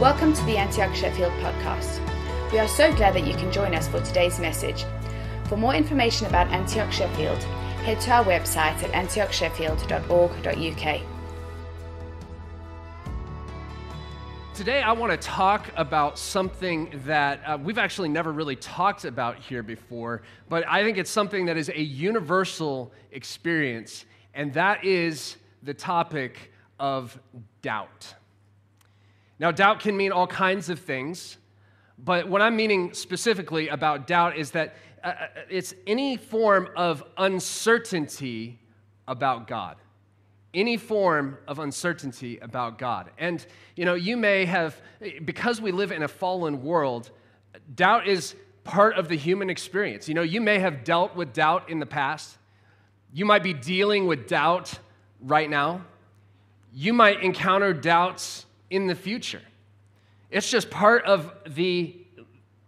Welcome to the Antioch Sheffield podcast. We are so glad that you can join us for today's message. For more information about Antioch Sheffield, head to our website at antiochsheffield.org.uk. Today, I want to talk about something that uh, we've actually never really talked about here before, but I think it's something that is a universal experience, and that is the topic of doubt. Now, doubt can mean all kinds of things, but what I'm meaning specifically about doubt is that uh, uh it's any form of uncertainty about God any form of uncertainty about God. And, you know, you may have, because we live in a fallen world, doubt is part of the human experience. You know, you may have dealt with doubt in the past, you might be dealing with doubt right now, you might encounter doubts in the future. It's just part of the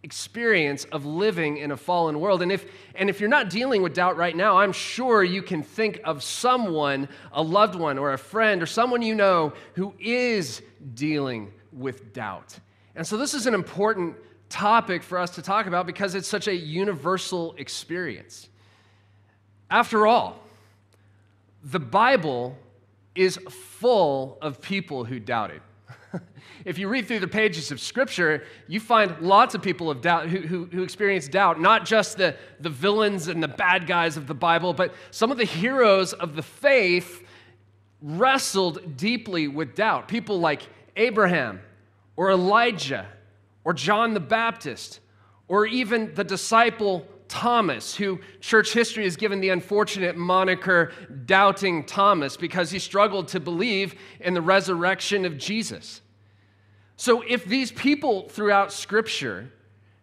experience of living in a fallen world. And if, and if you're not dealing with doubt right now, I'm sure you can think of someone, a loved one or a friend or someone you know who is dealing with doubt. And so this is an important topic for us to talk about because it's such a universal experience. After all, the Bible is full of people who doubted if you read through the pages of Scripture, you find lots of people of doubt who, who, who, experience doubt, not just the, the villains and the bad guys of the Bible, but some of the heroes of the faith wrestled deeply with doubt. People like Abraham or Elijah or John the Baptist or even the disciple Thomas, who church history has given the unfortunate moniker Doubting Thomas because he struggled to believe in the resurrection of Jesus. So, if these people throughout Scripture,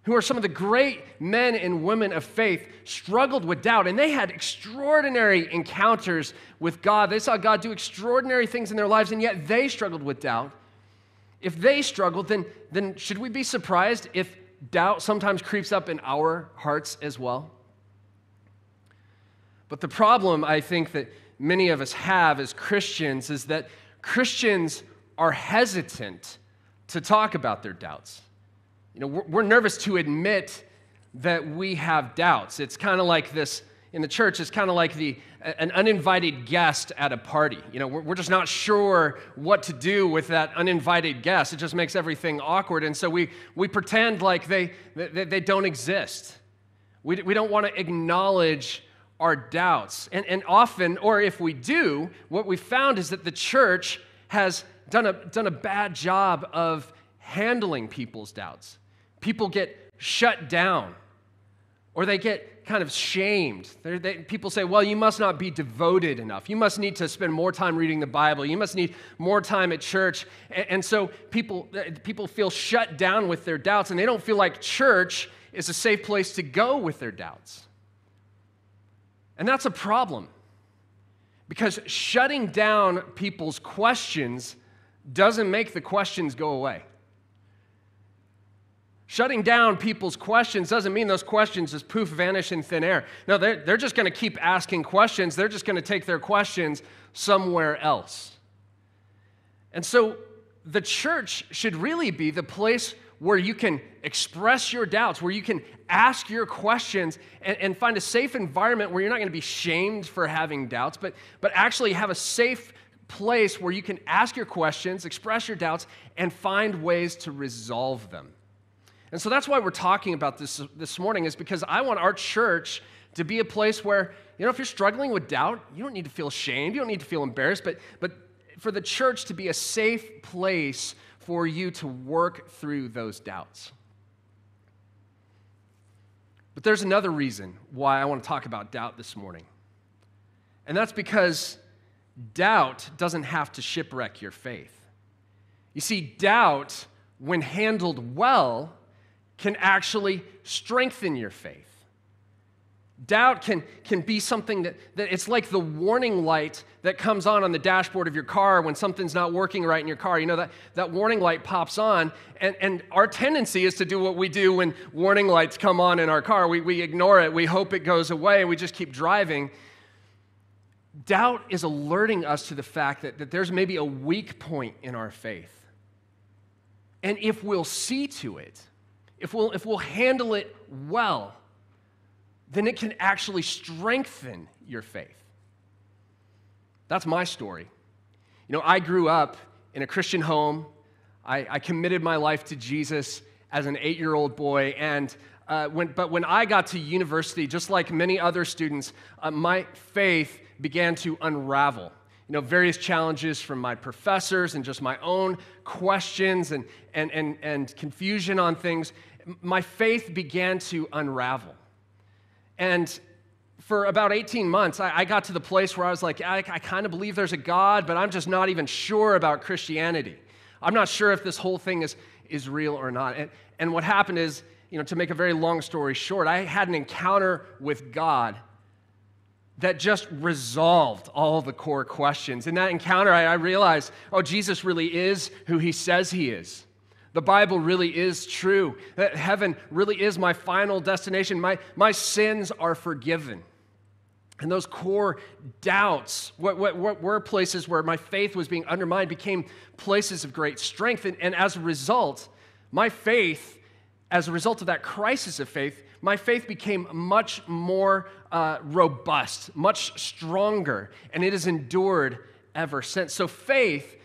who are some of the great men and women of faith, struggled with doubt and they had extraordinary encounters with God, they saw God do extraordinary things in their lives, and yet they struggled with doubt. If they struggled, then, then should we be surprised if doubt sometimes creeps up in our hearts as well? But the problem I think that many of us have as Christians is that Christians are hesitant to talk about their doubts. You know, we're, nervous to admit that we have doubts. It's kind of like this in the church, it's kind of like the, an uninvited guest at a party. You know, we're, we're just not sure what to do with that uninvited guest. It just makes everything awkward. And so we, we pretend like they, they, they don't exist. We, we don't want to acknowledge our doubts. And, and often, or if we do, what we found is that the church has done a, done a bad job of handling people's doubts. People get shut down or they get kind of shamed. They, people say, well, you must not be devoted enough. You must need to spend more time reading the Bible. You must need more time at church. And, and so people, uh, people feel shut down with their doubts, and they don't feel like church is a safe place to go with their doubts. And that's a problem because shutting down people's questions doesn't make the questions go away. Shutting down people's questions doesn't mean those questions just poof vanish in thin air. No, they're, they're just going to keep asking questions. They're just going to take their questions somewhere else. And so the church should really be the place where you can express your doubts, where you can ask your questions and, and find a safe environment where you're not going to be shamed for having doubts, but, but actually have a safe place where you can ask your questions, express your doubts, and find ways to resolve them. And so that's why we're talking about this this morning, is because I want our church to be a place where, you know, if you're struggling with doubt, you don't need to feel ashamed, you don't need to feel embarrassed, but, but for the church to be a safe place for you to work through those doubts. But there's another reason why I want to talk about doubt this morning. And that's because doubt doesn't have to shipwreck your faith. You see, doubt, when handled well, can actually strengthen your faith. Doubt can, can be something that, that it's like the warning light that comes on on the dashboard of your car when something's not working right in your car. You know, that, that warning light pops on, and, and our tendency is to do what we do when warning lights come on in our car. We, we ignore it, we hope it goes away, we just keep driving. Doubt is alerting us to the fact that, that there's maybe a weak point in our faith. And if we'll see to it, if we'll, if we'll handle it well, then it can actually strengthen your faith. That's my story. You know, I grew up in a Christian home. I, I committed my life to Jesus as an eight year old boy. And uh, when, but when I got to university, just like many other students, uh, my faith began to unravel. You know, various challenges from my professors and just my own questions and, and, and, and confusion on things. My faith began to unravel. And for about 18 months, I, I, got to the place where I was like, I, I kind of believe there's a God, but I'm just not even sure about Christianity. I'm not sure if this whole thing is, is real or not. And, and what happened is, you know, to make a very long story short, I had an encounter with God that just resolved all the core questions. In that encounter, I, I realized, oh, Jesus really is who he says he is. The Bible really is true. That heaven really is my final destination. My, my sins are forgiven. And those core doubts, what, what, what, were places where my faith was being undermined, became places of great strength. And, and as a result, my faith, as a result of that crisis of faith, my faith became much more uh, robust, much stronger, and it has endured ever since. So, faith,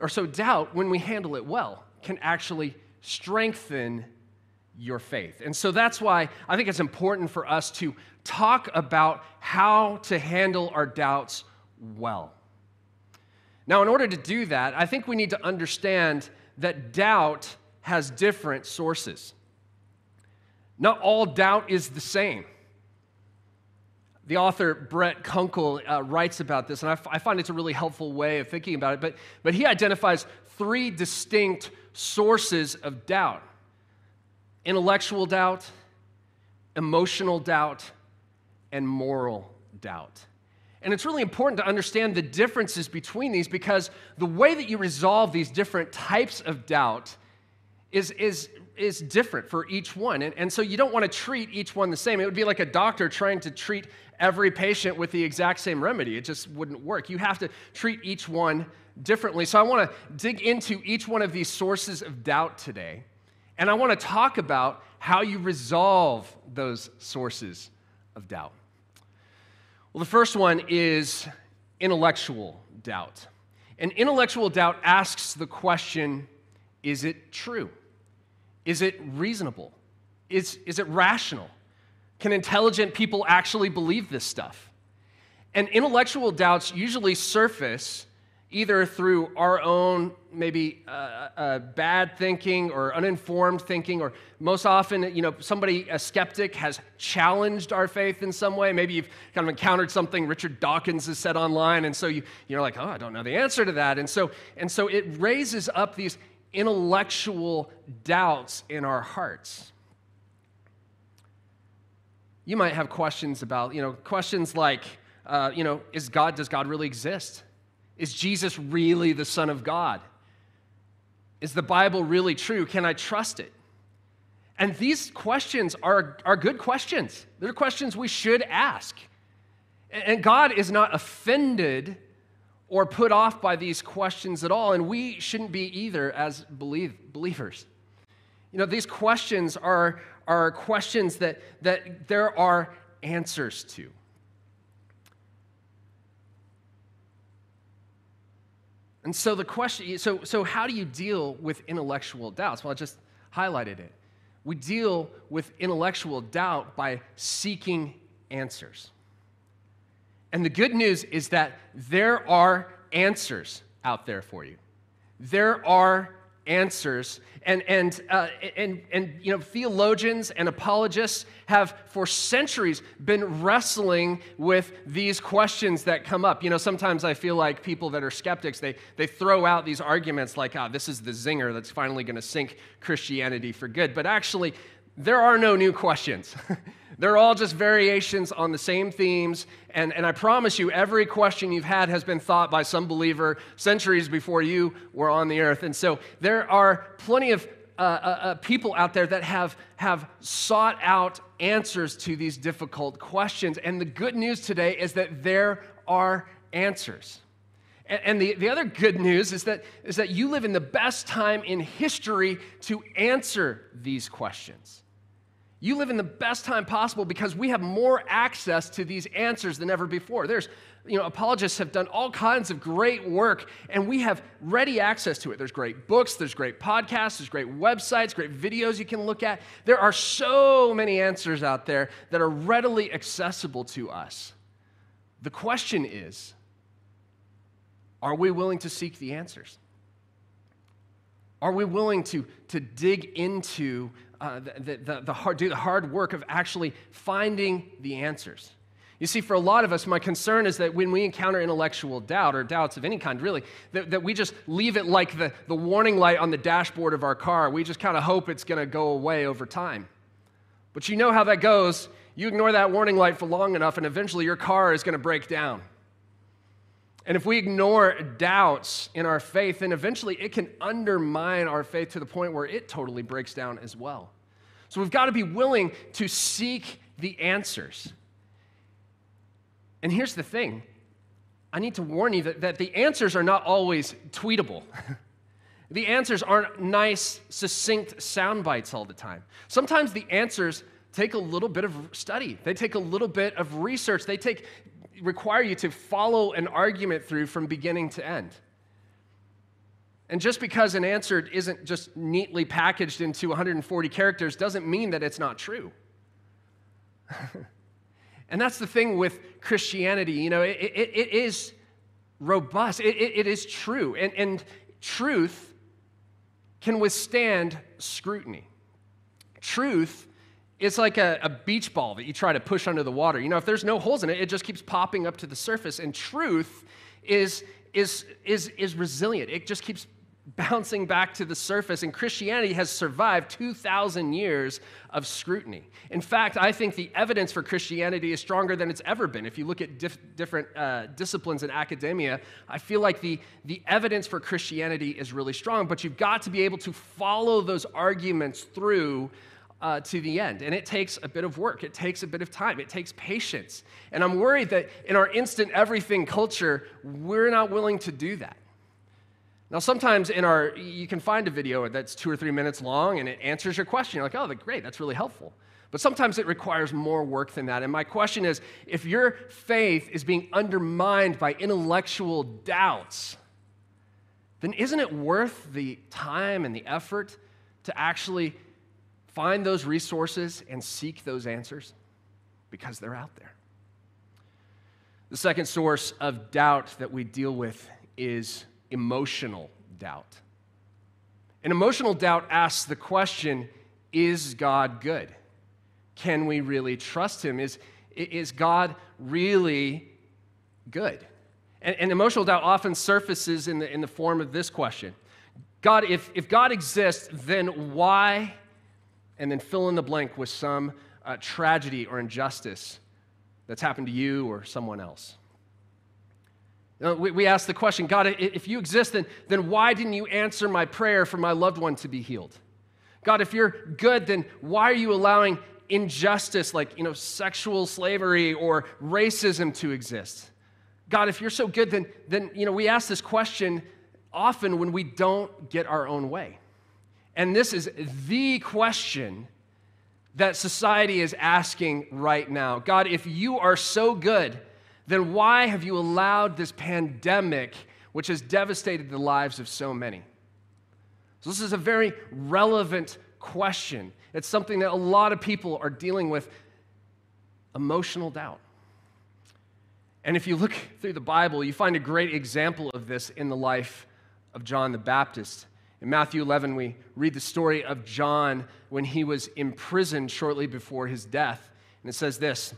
or so doubt, when we handle it well, can actually strengthen your faith. And so that's why I think it's important for us to talk about how to handle our doubts well. Now, in order to do that, I think we need to understand that doubt has different sources. Not all doubt is the same. The author Brett Kunkel uh, writes about this, and I, f- I find it's a really helpful way of thinking about it. But, but he identifies three distinct sources of doubt intellectual doubt, emotional doubt, and moral doubt. And it's really important to understand the differences between these because the way that you resolve these different types of doubt is, is, is different for each one. And, and so you don't want to treat each one the same. It would be like a doctor trying to treat every patient with the exact same remedy. It just wouldn't work. You have to treat each one differently. So I want to dig into each one of these sources of doubt today. And I want to talk about how you resolve those sources of doubt. Well, the first one is intellectual doubt. And intellectual doubt asks the question is it true? Is it reasonable? Is, is it rational? Can intelligent people actually believe this stuff? And intellectual doubts usually surface either through our own maybe uh, uh, bad thinking or uninformed thinking, or most often, you know, somebody, a skeptic, has challenged our faith in some way. Maybe you've kind of encountered something Richard Dawkins has said online, and so you, you're like, oh, I don't know the answer to that. And so, and so it raises up these intellectual doubts in our hearts. You might have questions about, you know, questions like, uh, you know, is God, does God really exist? Is Jesus really the Son of God? Is the Bible really true? Can I trust it? And these questions are, are good questions. They're questions we should ask. And God is not offended or put off by these questions at all, and we shouldn't be either as believe, believers. You know, these questions are, are questions that, that there are answers to. And so the question, so, so how do you deal with intellectual doubts? Well, I just highlighted it. We deal with intellectual doubt by seeking answers. And the good news is that there are answers out there for you. There are answers. And, and, uh, and, and you know, theologians and apologists have for centuries been wrestling with these questions that come up. You know, sometimes I feel like people that are skeptics, they, they throw out these arguments like, ah, oh, this is the zinger that's finally going to sink Christianity for good. But actually, there are no new questions. They're all just variations on the same themes. And, and I promise you, every question you've had has been thought by some believer centuries before you were on the earth. And so there are plenty of uh, uh, uh, people out there that have, have sought out answers to these difficult questions. And the good news today is that there are answers. And, the, the other good news is that, is that you live in the best time in history to answer these questions. You live in the best time possible because we have more access to these answers than ever before. There's, you know, apologists have done all kinds of great work and we have ready access to it. There's great books, there's great podcasts, there's great websites, great videos you can look at. There are so many answers out there that are readily accessible to us. The question is are we willing to seek the answers? Are we willing to, to dig into uh, the, the, the, hard, do the hard work of actually finding the answers? You see, for a lot of us, my concern is that when we encounter intellectual doubt or doubts of any kind, really, that, that we just leave it like the, the warning light on the dashboard of our car. We just kind of hope it's going to go away over time. But you know how that goes. You ignore that warning light for long enough, and eventually your car is going to break down. And if we ignore doubts in our faith, then eventually it can undermine our faith to the point where it totally breaks down as well. So we've got to be willing to seek the answers. And here's the thing I need to warn you that, that the answers are not always tweetable. the answers aren't nice, succinct sound bites all the time. Sometimes the answers take a little bit of study, they take a little bit of research, they take require you to follow an argument through from beginning to end. And just because an answer isn't just neatly packaged into 140 characters doesn't mean that it's not true. and that's the thing with Christianity. You know, it, it, it is robust, it, it is true. And, and truth can withstand scrutiny. Truth it's like a, a, beach ball that you try to push under the water. You know, if there's no holes in it, it just keeps popping up to the surface. And truth is, is, is, is resilient, it just keeps bouncing back to the surface. And Christianity has survived 2,000 years of scrutiny. In fact, I think the evidence for Christianity is stronger than it's ever been. If you look at dif- different uh, disciplines in academia, I feel like the, the evidence for Christianity is really strong. But you've got to be able to follow those arguments through uh, to the end. And it takes a bit of work, it takes a bit of time, it takes patience. And I'm worried that in our instant everything culture, we're not willing to do that. Now, sometimes in our, you can find a video that's two or three minutes long and it answers your question. You're like, oh, great, that's really helpful. But sometimes it requires more work than that. And my question is if your faith is being undermined by intellectual doubts, then isn't it worth the time and the effort to actually Find those resources and seek those answers because they're out there. The second source of doubt that we deal with is emotional doubt. And emotional doubt asks the question Is God good? Can we really trust Him? Is, is God really good? And, and emotional doubt often surfaces in the, in the form of this question God, if, if God exists, then why and then fill in the blank with some uh, tragedy or injustice that's happened to you or someone else. You know, we, we ask the question God, if you exist, then, then why didn't you answer my prayer for my loved one to be healed? God, if you're good, then why are you allowing injustice like you know, sexual slavery or racism to exist? God, if you're so good, then, then you know, we ask this question often when we don't get our own way. And this is the question that society is asking right now God, if you are so good, then why have you allowed this pandemic, which has devastated the lives of so many? So, this is a very relevant question. It's something that a lot of people are dealing with emotional doubt. And if you look through the Bible, you find a great example of this in the life of John the Baptist. In Matthew 11, we read the story of John when he was imprisoned shortly before his death. And it says this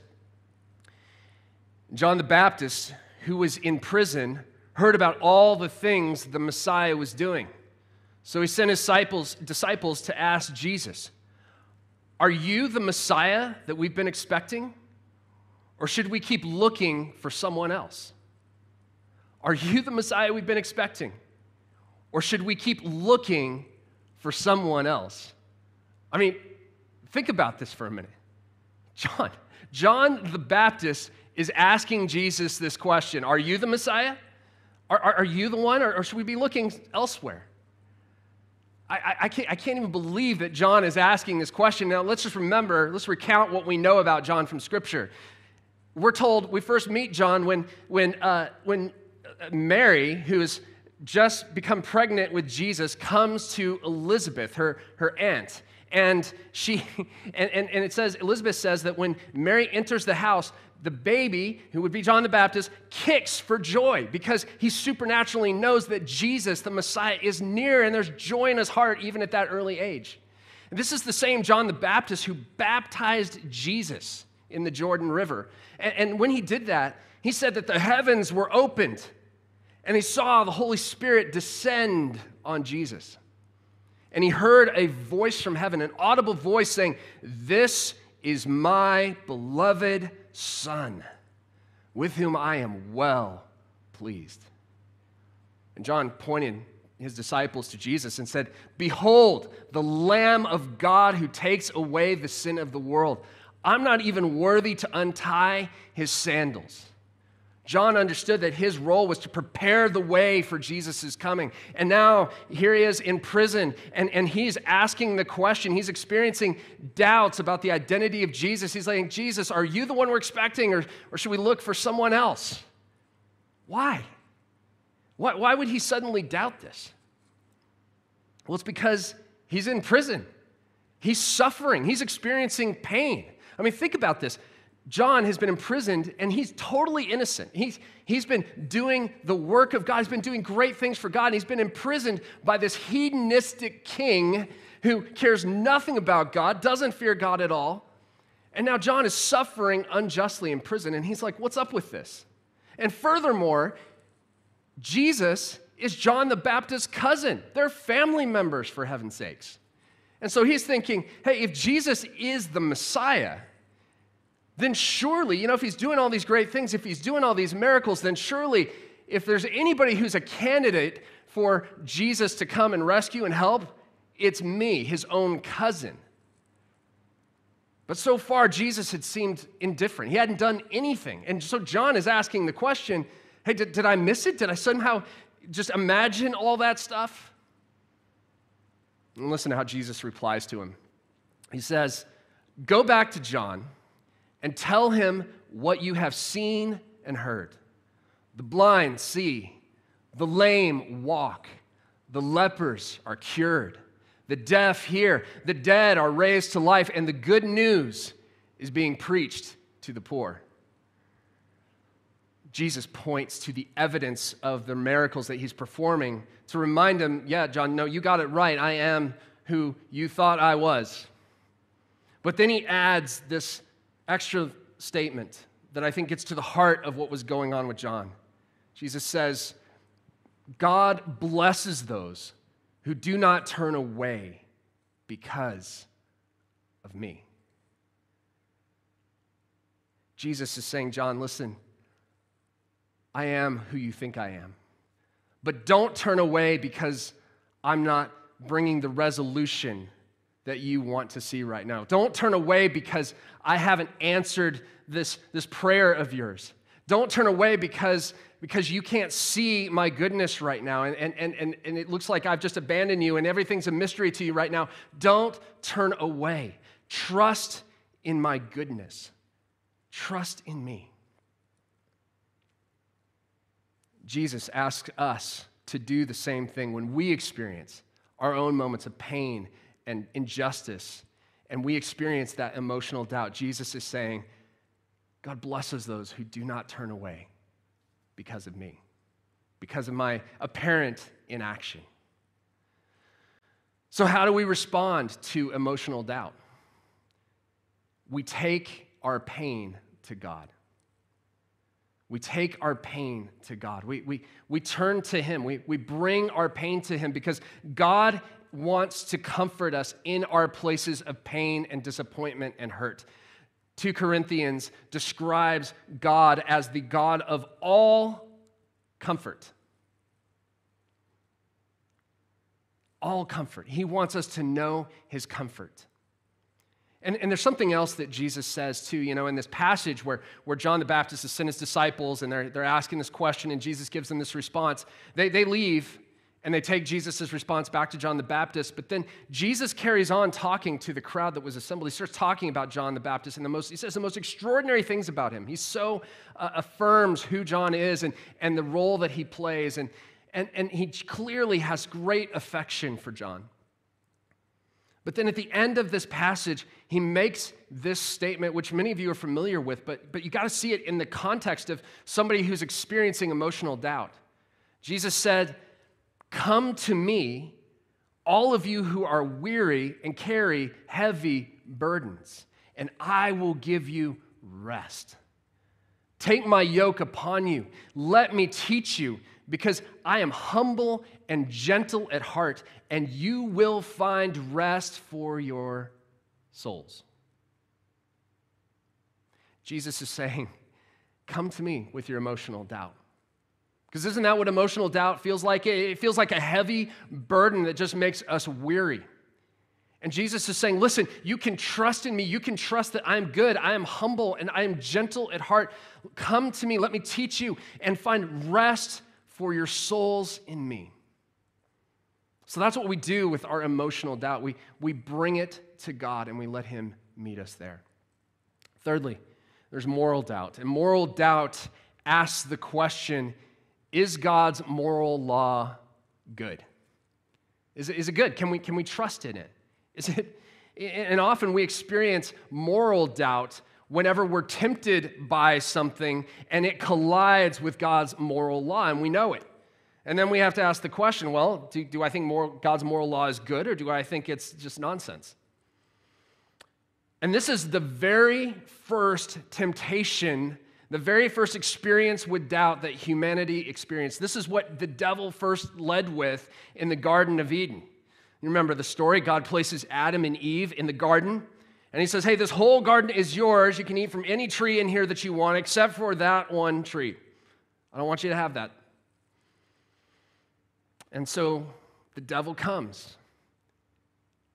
John the Baptist, who was in prison, heard about all the things the Messiah was doing. So he sent his disciples, disciples to ask Jesus, Are you the Messiah that we've been expecting? Or should we keep looking for someone else? Are you the Messiah we've been expecting? Or should we keep looking for someone else? I mean, think about this for a minute. John, John the Baptist is asking Jesus this question Are you the Messiah? Are, are, are you the one, or, or, should we be looking elsewhere? I, I, I, can't, I can't even believe that John is asking this question. Now, let's just remember, let's recount what we know about John from Scripture. We're told we first meet John when, when, uh, when Mary, who has just become pregnant with Jesus, comes to Elizabeth, her, her aunt. And she and, and, and it says, Elizabeth says that when Mary enters the house, the baby, who would be John the Baptist, kicks for joy because he supernaturally knows that Jesus, the Messiah, is near and there's joy in his heart even at that early age. And this is the same John the Baptist who baptized Jesus in the Jordan River. And, and when he did that, he said that the heavens were opened and he saw the Holy Spirit descend on Jesus. And he heard a voice from heaven, an audible voice saying, This is my beloved Son, with whom I am well pleased. And John pointed his disciples to Jesus and said, Behold, the Lamb of God who takes away the sin of the world. I'm not even worthy to untie his sandals. John understood that his role was to prepare the way for Jesus' coming. And now here he is in prison, and, and he's asking the question. He's experiencing doubts about the identity of Jesus. He's saying, Jesus, are you the one we're expecting, or, or should we look for someone else? Why? why? Why would he suddenly doubt this? Well, it's because he's in prison, he's suffering, he's experiencing pain. I mean, think about this. John has been imprisoned and he's totally innocent. He's, he's been doing the work of God. He's been doing great things for God. and he's been imprisoned by this hedonistic king who cares nothing about God, doesn't fear God at all. And now John is suffering unjustly in prison. And he's like, What's up with this? And furthermore, Jesus is John the Baptist's cousin. They're family members, for heaven's sakes. And so he's thinking, hey, if Jesus is the Messiah, then surely, you know, if he's doing all these great things, if he's doing all these miracles, then surely, if there's anybody who's a candidate for Jesus to come and rescue and help, it's me, his own cousin. But so far, Jesus had seemed indifferent. He hadn't done anything. And so John is asking the question hey, did, did I miss it? Did I somehow just imagine all that stuff? And listen to how Jesus replies to him. He says, Go back to John and tell him what you have seen and heard. The blind see, the lame walk, the lepers are cured, the deaf hear, the dead are raised to life, and the good news is being preached to the poor. Jesus points to the evidence of the miracles that he's performing to remind him, yeah, John, no, you got it right. I am who you thought I was. But then he adds this extra statement that I think gets to the heart of what was going on with John. Jesus says, God blesses those who do not turn away because of me. Jesus is saying, John, listen, I am who you think I am. But don't turn away because I'm not bringing the resolution that you want to see right now. Don't turn away because I haven't answered this, this prayer of yours. Don't turn away because, because you can't see my goodness right now and, and, and, and it looks like I've just abandoned you and everything's a mystery to you right now. Don't turn away. Trust in my goodness. Trust in me. Jesus asks us to do the same thing when we experience our own moments of pain and injustice, and we experience that emotional doubt, Jesus is saying, God blesses those who do not turn away because of me, because of my apparent inaction. So, how do we respond to emotional doubt? We take our pain to God. We take our pain to God. We, we, we turn to Him. We, we bring our pain to Him because God wants to comfort us in our places of pain and disappointment and hurt. 2 Corinthians describes God as the God of all comfort. All comfort. He wants us to know His comfort. And, and there's something else that Jesus says too, you know, in this passage where, where John the Baptist has sent his disciples and they're, they're asking this question and Jesus gives them this response. They, they leave and they take Jesus' response back to John the Baptist. But then Jesus carries on talking to the crowd that was assembled. He starts talking about John the Baptist and the most, he says the most extraordinary things about him. He so uh, affirms who John is and, and the role that he plays. And, and, and he clearly has great affection for John. But then at the end of this passage, he makes this statement, which many of you are familiar with, but, but you got to see it in the context of somebody who's experiencing emotional doubt. Jesus said, Come to me, all of you who are weary and carry heavy burdens, and I will give you rest. Take my yoke upon you. Let me teach you, because I am humble and gentle at heart, and you will find rest for your souls. Jesus is saying, Come to me with your emotional doubt. Because isn't that what emotional doubt feels like? It feels like a heavy burden that just makes us weary. And Jesus is saying, Listen, you can trust in me. You can trust that I'm good. I am humble and I am gentle at heart. Come to me. Let me teach you and find rest for your souls in me. So that's what we do with our emotional doubt. We, we bring it to God and we let Him meet us there. Thirdly, there's moral doubt. And moral doubt asks the question is God's moral law good? Is it, is it good? Can we, can we trust in it? Is it? And often we experience moral doubt whenever we're tempted by something and it collides with God's moral law, and we know it. And then we have to ask the question well, do, do I think moral, God's moral law is good, or do I think it's just nonsense? And this is the very first temptation the very first experience with doubt that humanity experienced. This is what the devil first led with in the Garden of Eden. You remember the story? God places Adam and Eve in the garden, and he says, Hey, this whole garden is yours. You can eat from any tree in here that you want, except for that one tree. I don't want you to have that. And so the devil comes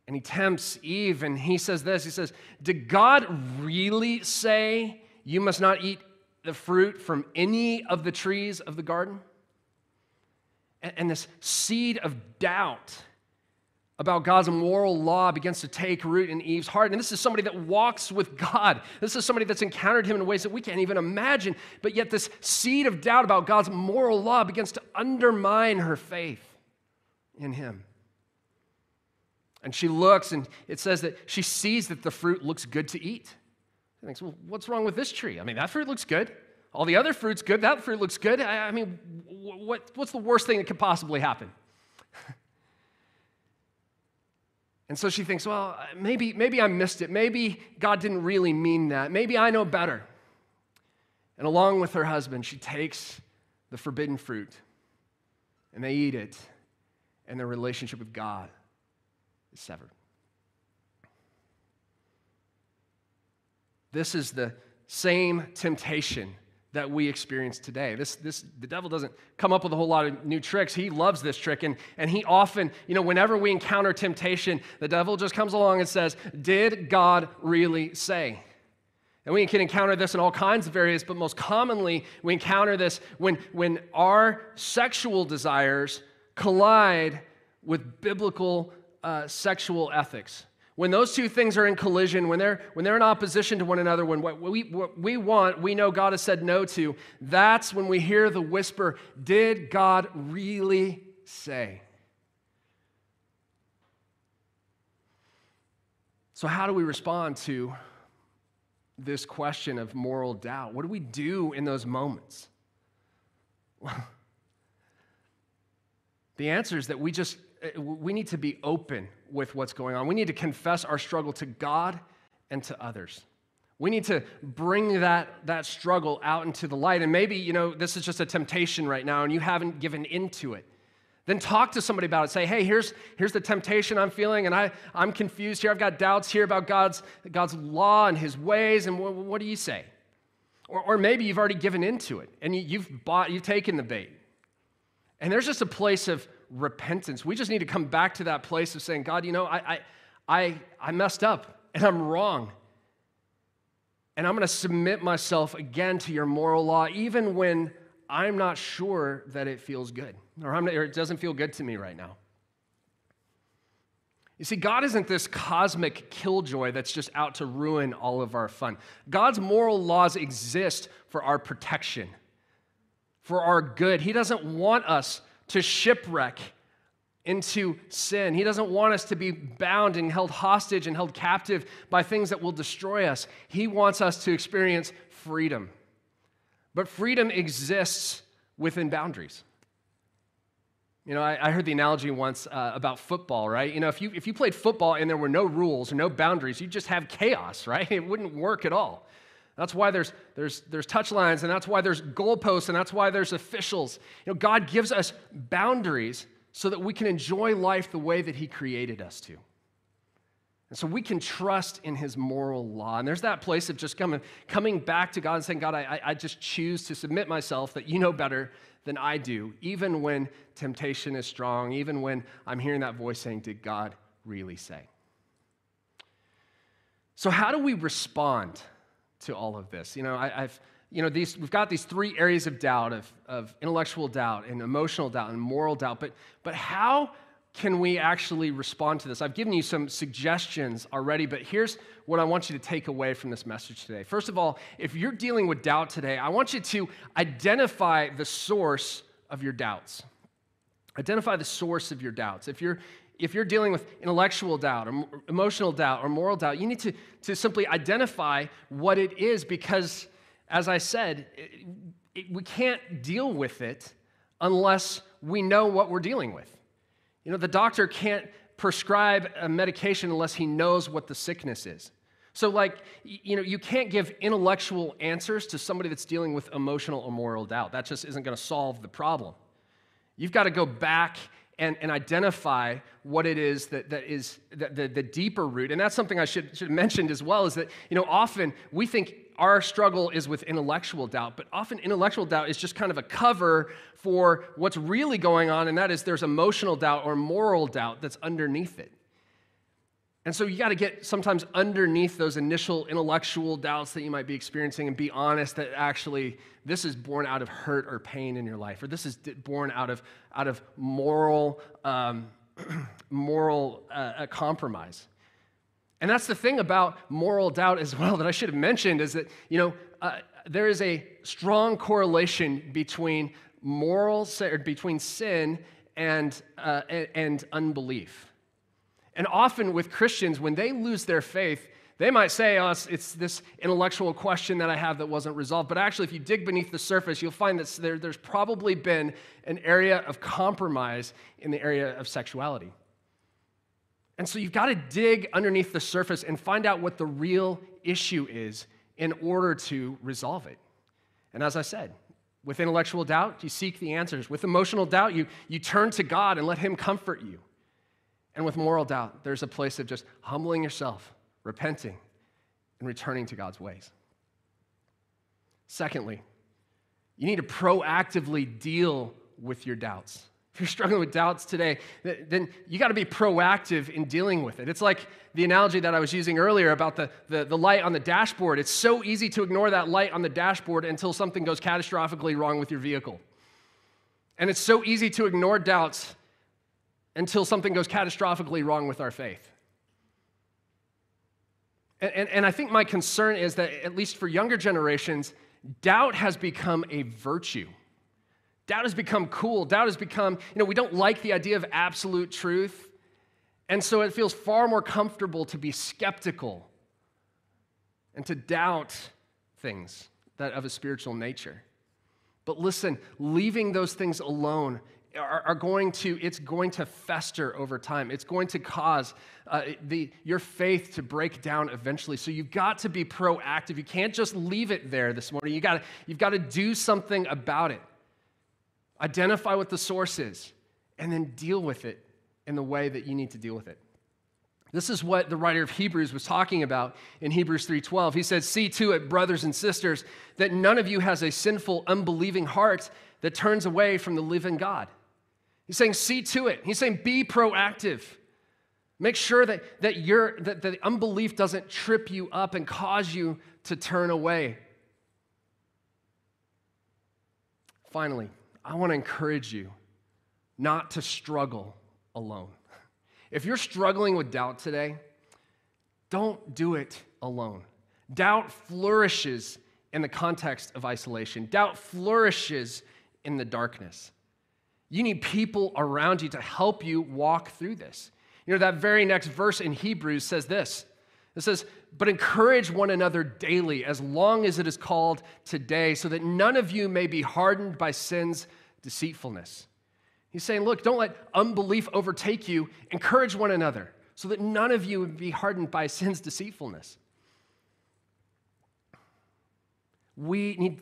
and he tempts Eve, and he says this He says, Did God really say you must not eat the fruit from any of the trees of the garden? And, and this seed of doubt about God's moral law begins to take root in Eve's heart. And this is somebody that walks with God. This is somebody that's encountered him in ways that we can't even imagine. But yet, this seed of doubt about God's moral law begins to undermine her faith in him. And she looks, and it says that she sees that the fruit looks good to eat. He thinks, well, what's wrong with this tree? I mean, that fruit looks good. All the other fruit's good. That fruit looks good. I, I mean, what, what's the worst thing that could possibly happen? and so she thinks, well, uh, maybe, maybe I missed it. Maybe God didn't really mean that. Maybe I know better. And along with her husband, she takes the forbidden fruit and they eat it, and their relationship with God is severed. This is the same temptation that we experience today. This, this, the devil doesn't come up with a whole lot of new tricks. He loves this trick. And, and he often, you know, whenever we encounter temptation, the devil just comes along and says, Did God really say? And we can encounter this in all kinds of areas, but most commonly we encounter this when, when our sexual desires collide with biblical uh, sexual ethics. When those two things are in collision, when they're, when they're in opposition to one another, when what we, what we want, we know God has said no to, that's when we hear the whisper Did God really say? So, how do we respond to this question of moral doubt? What do we do in those moments? Well, the answer is that we just Uh, we need to be open with what's going on. We need to confess our struggle to God and to others. We need to bring that, that struggle out into the light. And maybe, you know, this is just a temptation right now and you haven't given into it. Then talk to somebody about it. Say, hey, here's, here's the temptation I'm feeling, and I, I'm confused here. I've got doubts here about God's, God's law and his ways, and what, what do you say? Or, or maybe you've already given into it and you, you've bought, you've taken the bait. And there's just a place of repentance. We just need to come back to that place of saying, God, you know, I, I, I, I messed up. and I'm wrong. And I'm going to submit myself again to your moral law, even when I'm not sure that it feels good or, not, or it doesn't feel good to me right now. You see, God isn't this cosmic killjoy that's just out to ruin all of our fun. God's moral laws exist for our protection, for our good. He doesn't want us to shipwreck into sin. He doesn't want us to be bound and held hostage and held captive by things that will destroy us. He wants us to experience freedom. But freedom exists within boundaries. You know, I, I heard the analogy once uh, about football, right? You know, if you, if you played football and there were no rules or no boundaries, you'd just have chaos, right? It wouldn't work at all. That's why there's, there's, there's touch lines, and that's why there's goalposts, and that's why there's officials. You know, God gives us boundaries so that we can enjoy life the way that He created us to. And so we can trust in His moral law. And there's that place of just coming, coming back to God and saying, God, I, I just choose to submit myself that you know better than I do, even when temptation is strong, even when I'm hearing that voice saying, Did God really say? So, how do we respond to all of this? You know, I, have you know, these, we've got these three areas of doubt of, of intellectual doubt and emotional doubt and moral doubt, but, but how can we actually respond to this? I've given you some suggestions already, but here's what I want you to take away from this message today. First of all, if you're dealing with doubt today, I want you to identify the source of your doubts. Identify the source of your doubts. If you're if you're dealing with intellectual doubt or emotional doubt or moral doubt, you need to, to simply identify what it is because as I said, it, it, we can't deal with it unless we know what we're dealing with. You know, the doctor can't prescribe a medication unless he knows what the sickness is. So, like, you know, you can't give intellectual answers to somebody that's dealing with emotional or moral doubt. That just isn't going to solve the problem. You've got to go back and, and identify what it is that, that is the, the, the deeper root. And that's something I should, should have mentioned as well is that, you know, often we think our struggle is with intellectual doubt, but often intellectual doubt is just kind of a cover for what's really going on, and that is there's emotional doubt or moral doubt that's underneath it. And so you got to get sometimes underneath those initial intellectual doubts that you might be experiencing and be honest that actually this is born out of hurt or pain in your life, or this is born out of, out of moral, um, moral uh, compromise. And that's the thing about moral doubt as well that I should have mentioned is that, you know, uh, there is a strong correlation between moral, or between sin and, uh, and unbelief. And often with Christians, when they lose their faith, they might say, oh, it's, this intellectual question that I have that wasn't resolved. But actually, if you dig beneath the surface, you'll find that there, there's probably been an area of compromise in the area of sexuality. And so you've got to dig underneath the surface and find out what the real issue is in order to resolve it. And as I said, with intellectual doubt, you seek the answers. With emotional doubt, you, you turn to God and let Him comfort you. And with moral doubt, there's a place of just humbling yourself, repenting, and returning to God's ways. Secondly, you need to proactively deal with your doubts. If you're struggling with doubts today, then you got to be proactive in dealing with it. It's like the analogy that I was using earlier about the, the, the, light on the dashboard. It's so easy to ignore that light on the dashboard until something goes catastrophically wrong with your vehicle. And it's so easy to ignore doubts until something goes catastrophically wrong with our faith. And, and, and, I think my concern is that, at least for younger generations, doubt has become a virtue. Doubt has become cool. Doubt has become, you know, we don't like the idea of absolute truth. And so it feels far more comfortable to be skeptical and to doubt things that of a spiritual nature. But listen, leaving those things alone are, are, going to it's going to fester over time. It's going to cause uh, the, your faith to break down eventually. So you've got to be proactive. You can't just leave it there this morning. You got you've got to do something about it. Identify what the source is and then deal with it in the way that you need to deal with it. This is what the writer of Hebrews was talking about in Hebrews 3:12. He said, "See to it, brothers and sisters, that none of you has a sinful, unbelieving heart that turns away from the living God." He's saying, see to it. He's saying, be proactive. Make sure that, that, your that, that unbelief doesn't trip you up and cause you to turn away. Finally, I want to encourage you not to struggle alone. If you're struggling with doubt today, don't do it alone. Doubt flourishes in the context of isolation, doubt flourishes in the darkness. You need people around you to help you walk through this. You know, that very next verse in Hebrews says this it says, But encourage one another daily, as long as it is called today, so that none of you may be hardened by sin's deceitfulness. He's saying, Look, don't let unbelief overtake you. Encourage one another, so that none of you would be hardened by sin's deceitfulness. We need,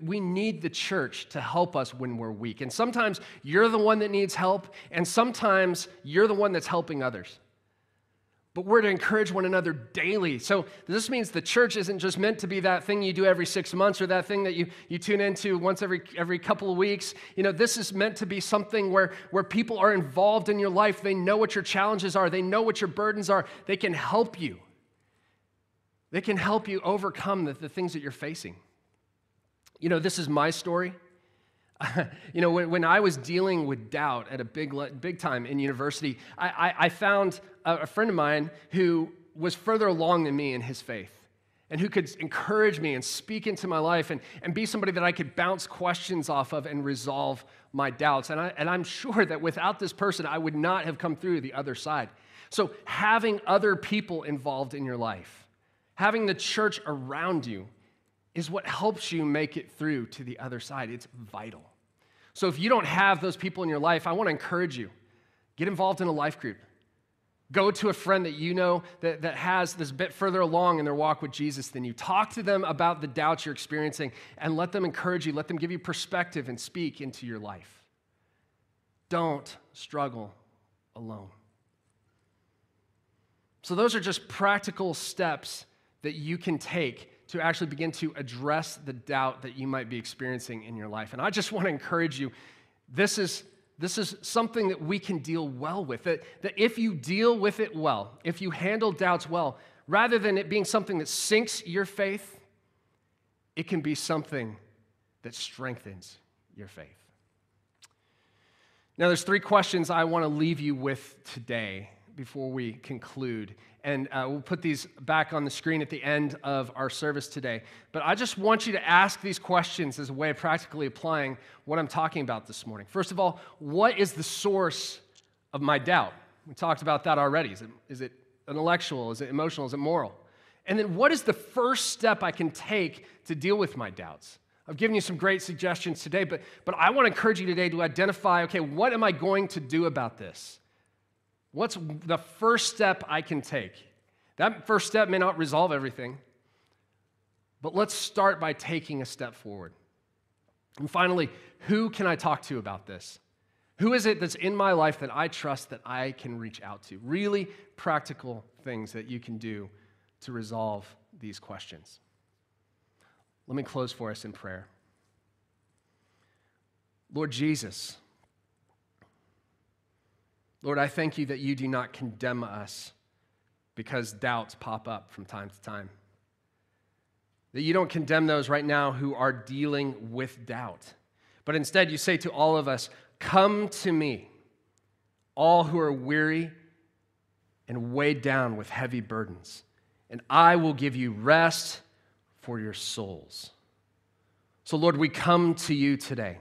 we need the church to help us when we're weak. And sometimes you're the one that needs help, and sometimes you're the one that's helping others. But we're to encourage one another daily. So this means the church isn't just meant to be that thing you do every six months or that thing that you, you tune into once every, every couple of weeks. You know, this is meant to be something where, where people are involved in your life. They know what your challenges are, they know what your burdens are, they can help you. They can help you overcome the, the things that you're facing. You know, this is my story. you know, when, when, I was dealing with doubt at a big, big time in university, I, I, I found a, a friend of mine who was further along than me in his faith and who could encourage me and speak into my life and, and be somebody that I could bounce questions off of and resolve my doubts. And, I, and I'm sure that without this person, I would not have come through the other side. So, having other people involved in your life, having the church around you, is what helps you make it through to the other side. It's vital. So if you don't have those people in your life, I want to encourage you get involved in a life group. Go to a friend that you know that, that has this bit further along in their walk with Jesus than you. Talk to them about the doubts you're experiencing and let them encourage you. Let them give you perspective and speak into your life. Don't struggle alone. So, those are just practical steps that you can take to actually begin to address the doubt that you might be experiencing in your life. And I just want to encourage you this is, this is something that we can deal well with. That, that if you deal with it well, if you handle doubts well, rather than it being something that sinks your faith, it can be something that strengthens your faith. Now, there's three questions I want to leave you with today before we conclude. And uh, we'll put these back on the screen at the end of our service today. But I just want you to ask these questions as a way of practically applying what I'm talking about this morning. First of all, what is the source of my doubt? We talked about that already. Is it, is it intellectual? Is it emotional? Is it moral? And then what is the first step I can take to deal with my doubts? I've given you some great suggestions today, but, but I want to encourage you today to identify okay, what am I going to do about this? What's the first step I can take? That first step may not resolve everything, but let's start by taking a step forward. And finally, who can I talk to about this? Who is it that's in my life that I trust that I can reach out to? Really practical things that you can do to resolve these questions. Let me close for us in prayer. Lord Jesus, Lord, I thank you that you do not condemn us because doubts pop up from time to time. That you don't condemn those right now who are dealing with doubt. But instead, you say to all of us, Come to me, all who are weary and weighed down with heavy burdens, and I will give you rest for your souls. So, Lord, we come to you today.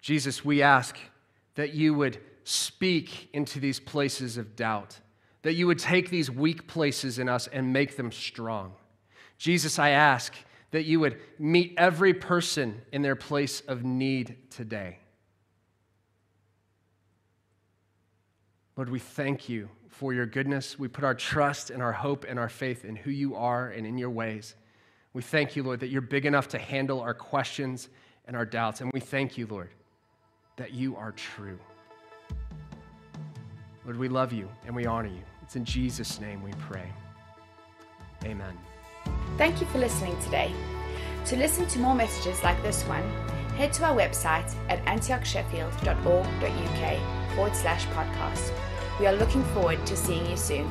Jesus, we ask that you would speak into these places of doubt, that you would take these weak places in us and make them strong. Jesus, I ask that you would meet every person in their place of need today. Lord, we thank you for your goodness. We put our trust and our hope and our faith in who you are and in your ways. We thank you, Lord, that you're big enough to handle our questions and our doubts. And we thank you, Lord, that you are true. Lord, we love you and we honor you. It's in Jesus' name we pray. Amen. Thank you for listening today. To listen to more messages like this one, head to our website at antiochsheffield.org.uk forward slash podcast We are looking forward to seeing you soon.